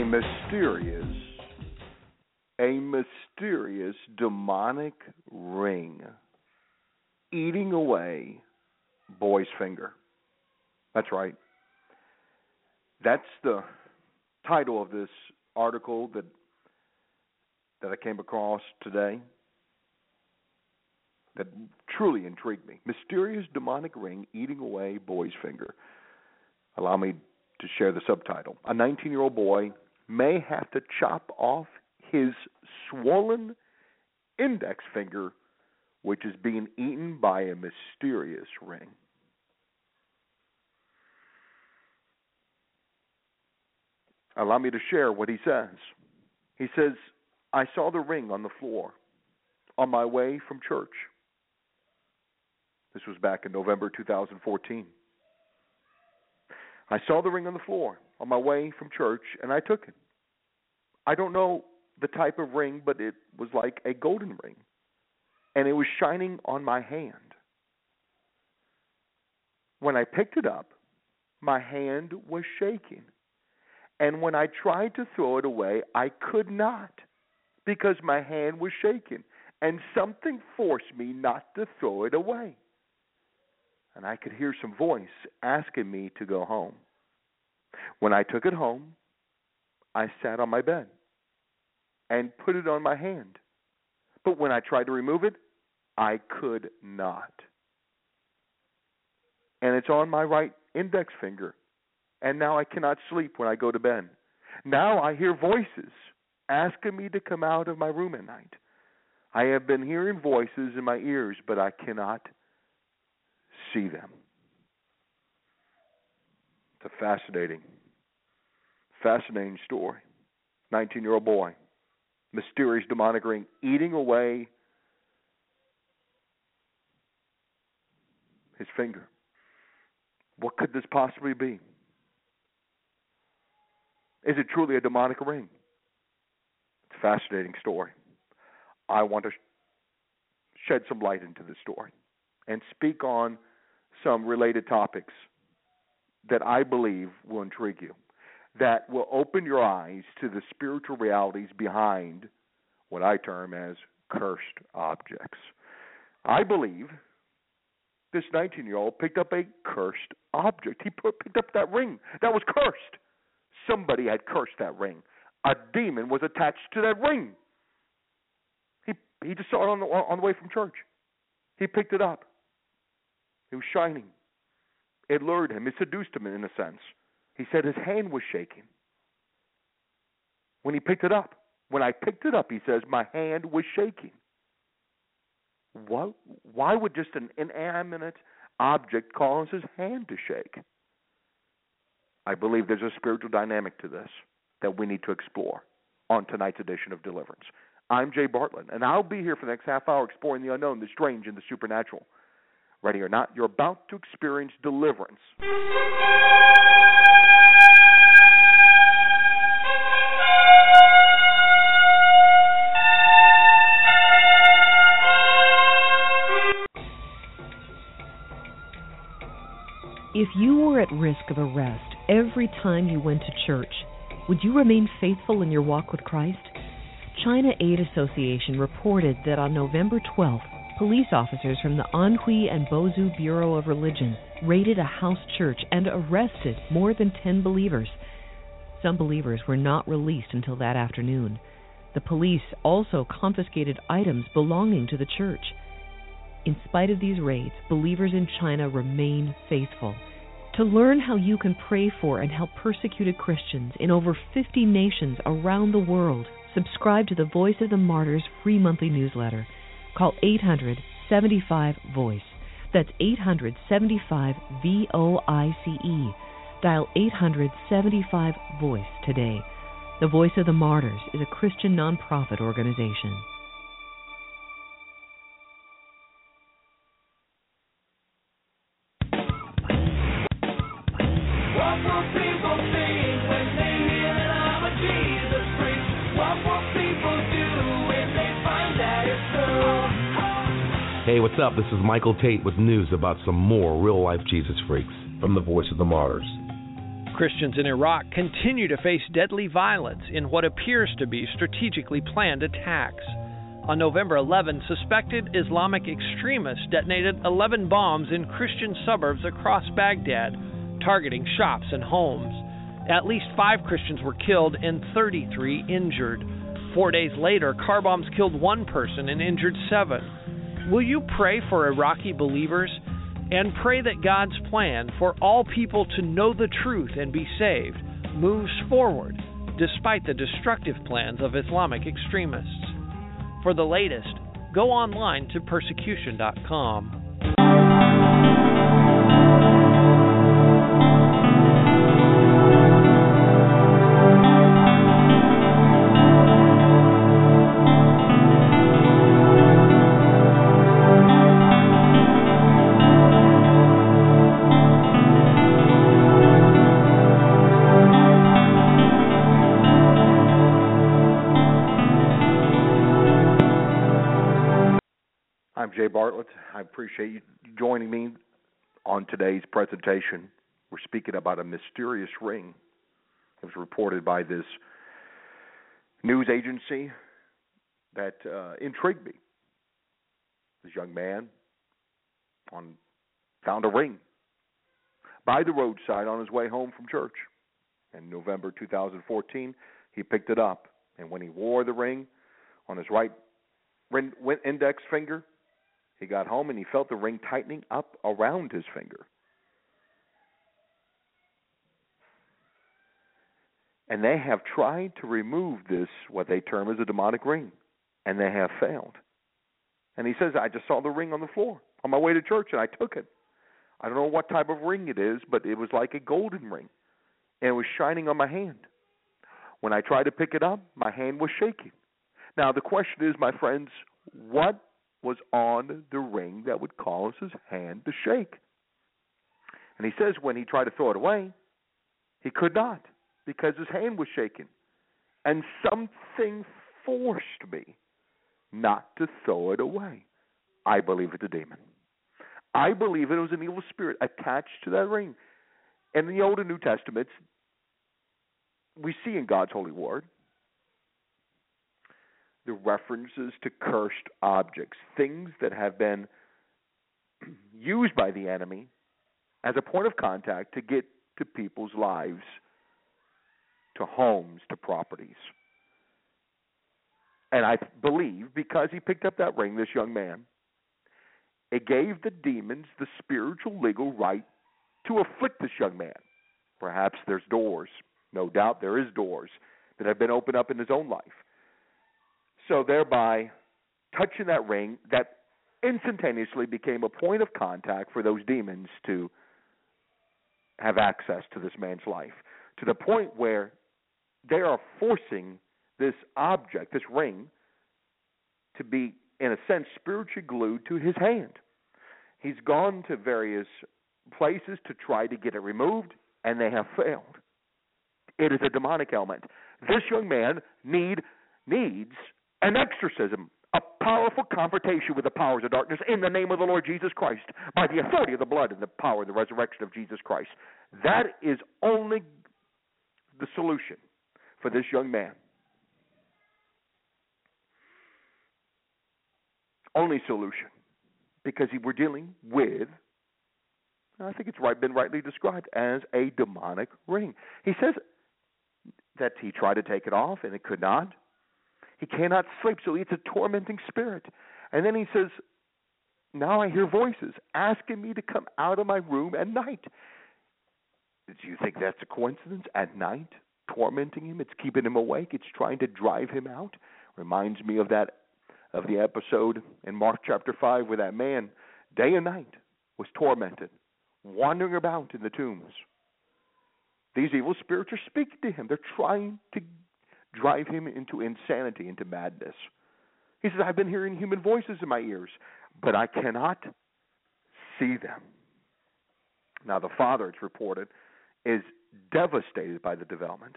A mysterious, a mysterious demonic ring eating away boy's finger. That's right. That's the title of this article that that I came across today that truly intrigued me. Mysterious demonic ring eating away boy's finger. Allow me to share the subtitle. A 19 year old boy may have to chop off his swollen index finger, which is being eaten by a mysterious ring. Allow me to share what he says. He says, I saw the ring on the floor on my way from church. This was back in November 2014. I saw the ring on the floor on my way from church and I took it. I don't know the type of ring, but it was like a golden ring. And it was shining on my hand. When I picked it up, my hand was shaking. And when I tried to throw it away, I could not because my hand was shaking. And something forced me not to throw it away and I could hear some voice asking me to go home. When I took it home, I sat on my bed and put it on my hand. But when I tried to remove it, I could not. And it's on my right index finger. And now I cannot sleep when I go to bed. Now I hear voices asking me to come out of my room at night. I have been hearing voices in my ears, but I cannot see them. It's fascinating, fascinating story. 19 year old boy, mysterious demonic ring eating away his finger. What could this possibly be? Is it truly a demonic ring? It's a fascinating story. I want to shed some light into this story and speak on some related topics that I believe will intrigue you, that will open your eyes to the spiritual realities behind what I term as cursed objects. I believe this 19 year old picked up a cursed object. He put, picked up that ring that was cursed. Somebody had cursed that ring. A demon was attached to that ring. He he just saw it on the on the way from church. He picked it up. It was shining. It lured him. It seduced him in a sense. He said his hand was shaking when he picked it up. When I picked it up, he says, my hand was shaking. What, why would just an inanimate object cause his hand to shake? I believe there's a spiritual dynamic to this that we need to explore on tonight's edition of Deliverance. I'm Jay Bartlett, and I'll be here for the next half hour exploring the unknown, the strange, and the supernatural. Ready or not, you're about to experience deliverance. If you were at risk of arrest every time you went to church, would you remain faithful in your walk with Christ? China Aid Association reported that on November 12th, police officers from the Anhui and Bozhou Bureau of Religion raided a house church and arrested more than 10 believers. Some believers were not released until that afternoon. The police also confiscated items belonging to the church. In spite of these raids, believers in China remain faithful. To learn how you can pray for and help persecuted Christians in over 50 nations around the world, subscribe to the Voice of the Martyrs free monthly newsletter. Call 800 75 Voice. That's 875 V O I C E. Dial 875 Voice today. The Voice of the Martyrs is a Christian nonprofit organization. Hey, what's up? This is Michael Tate with news about some more real life Jesus freaks from the Voice of the Martyrs. Christians in Iraq continue to face deadly violence in what appears to be strategically planned attacks. On November 11, suspected Islamic extremists detonated 11 bombs in Christian suburbs across Baghdad, targeting shops and homes. At least five Christians were killed and 33 injured. Four days later, car bombs killed one person and injured seven. Will you pray for Iraqi believers and pray that God's plan for all people to know the truth and be saved moves forward despite the destructive plans of Islamic extremists? For the latest, go online to persecution.com. I'm Jay Bartlett. I appreciate you joining me on today's presentation. We're speaking about a mysterious ring. It was reported by this news agency that uh, intrigued me. This young man on found a ring by the roadside on his way home from church. In November 2014, he picked it up, and when he wore the ring on his right index finger, he got home and he felt the ring tightening up around his finger. And they have tried to remove this, what they term as a demonic ring, and they have failed. And he says, I just saw the ring on the floor on my way to church and I took it. I don't know what type of ring it is, but it was like a golden ring. And it was shining on my hand. When I tried to pick it up, my hand was shaking. Now, the question is, my friends, what was on the ring that would cause his hand to shake. And he says when he tried to throw it away, he could not because his hand was shaking. And something forced me not to throw it away. I believe it's a demon. I believe it was an evil spirit attached to that ring. And in the Old and New Testaments, we see in God's holy word the references to cursed objects, things that have been used by the enemy as a point of contact to get to people's lives, to homes, to properties. And I believe because he picked up that ring, this young man, it gave the demons the spiritual legal right to afflict this young man. Perhaps there's doors. No doubt there is doors that have been opened up in his own life so thereby touching that ring that instantaneously became a point of contact for those demons to have access to this man's life to the point where they are forcing this object, this ring, to be, in a sense, spiritually glued to his hand. He's gone to various places to try to get it removed, and they have failed. It is a demonic element. This young man need needs an exorcism, a powerful confrontation with the powers of darkness in the name of the Lord Jesus Christ, by the authority of the blood and the power of the resurrection of Jesus Christ. That is only the solution for this young man. Only solution. Because we're dealing with, I think it's right, been rightly described as a demonic ring. He says that he tried to take it off and it could not. He cannot sleep, so it's a tormenting spirit. And then he says, Now I hear voices asking me to come out of my room at night. Do you think that's a coincidence? At night, tormenting him, it's keeping him awake, it's trying to drive him out. Reminds me of that of the episode in Mark chapter five where that man, day and night, was tormented, wandering about in the tombs. These evil spirits are speaking to him. They're trying to drive him into insanity, into madness. He says, I've been hearing human voices in my ears, but I cannot see them. Now, the father, it's reported, is devastated by the development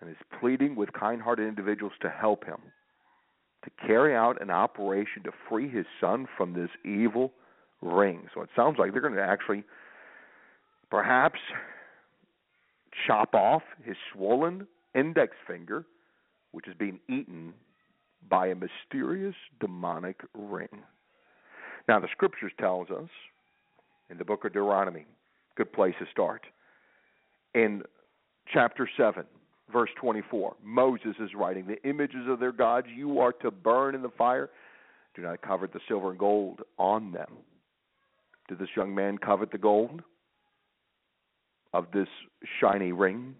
and is pleading with kind hearted individuals to help him to carry out an operation to free his son from this evil ring. So it sounds like they're going to actually perhaps chop off his swollen index finger, which is being eaten by a mysterious demonic ring. Now, the scriptures tells us in the book of Deuteronomy, good place to start. In chapter 7, verse 24, Moses is writing, The images of their gods you are to burn in the fire. Do not covet the silver and gold on them. Did this young man covet the gold of this shiny ring?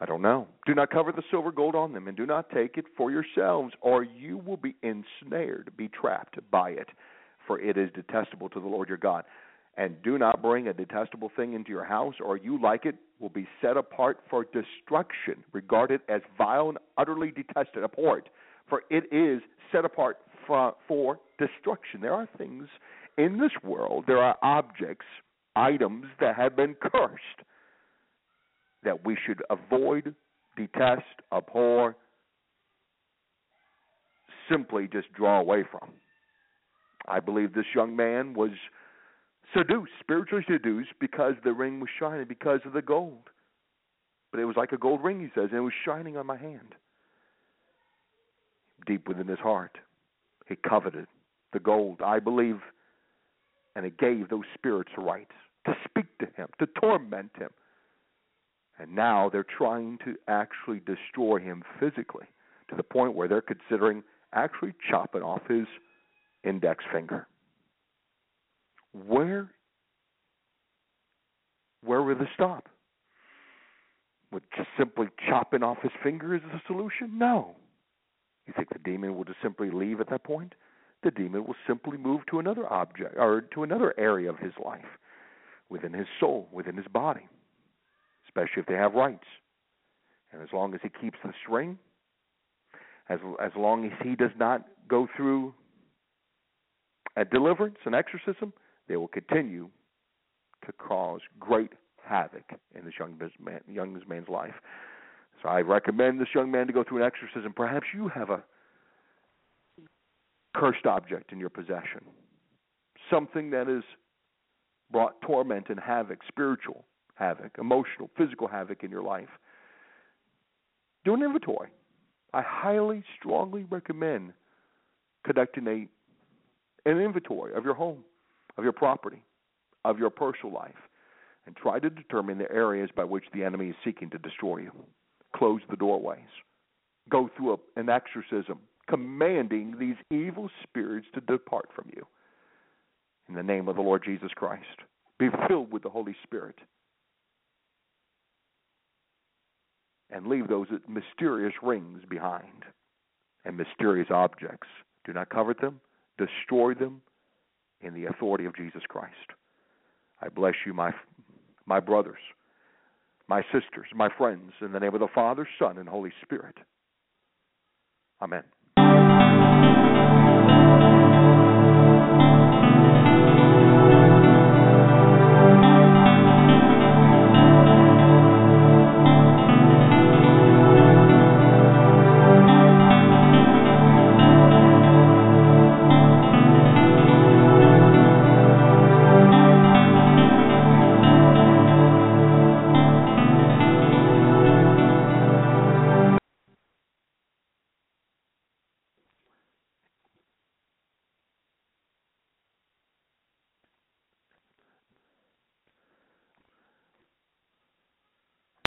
I don't know. Do not cover the silver gold on them, and do not take it for yourselves, or you will be ensnared, be trapped by it, for it is detestable to the Lord your God. And do not bring a detestable thing into your house, or you like it will be set apart for destruction, regarded as vile and utterly detested, abhorred, for it is set apart for, for destruction. There are things in this world, there are objects, items that have been cursed that we should avoid, detest, abhor, simply just draw away from. I believe this young man was seduced, spiritually seduced, because the ring was shining, because of the gold. But it was like a gold ring, he says, and it was shining on my hand. Deep within his heart, he coveted the gold. I believe, and it gave those spirits rights to speak to him, to torment him, and now they're trying to actually destroy him physically to the point where they're considering actually chopping off his index finger. Where where will this stop? Would just simply chopping off his finger is the solution? No. You think the demon will just simply leave at that point? The demon will simply move to another object or to another area of his life, within his soul, within his body especially if they have rights. And as long as he keeps the string, as as long as he does not go through a deliverance, an exorcism, they will continue to cause great havoc in this young man, young man's life. So I recommend this young man to go through an exorcism. Perhaps you have a cursed object in your possession, something that has brought torment and havoc, spiritual, havoc, emotional, physical havoc in your life. Do an inventory. I highly, strongly recommend conducting a an inventory of your home, of your property, of your personal life, and try to determine the areas by which the enemy is seeking to destroy you. Close the doorways. Go through a, an exorcism, commanding these evil spirits to depart from you. In the name of the Lord Jesus Christ, be filled with the Holy Spirit. And leave those mysterious rings behind and mysterious objects. Do not covet them, destroy them in the authority of Jesus Christ. I bless you, my, my brothers, my sisters, my friends, in the name of the Father, Son, and Holy Spirit. Amen.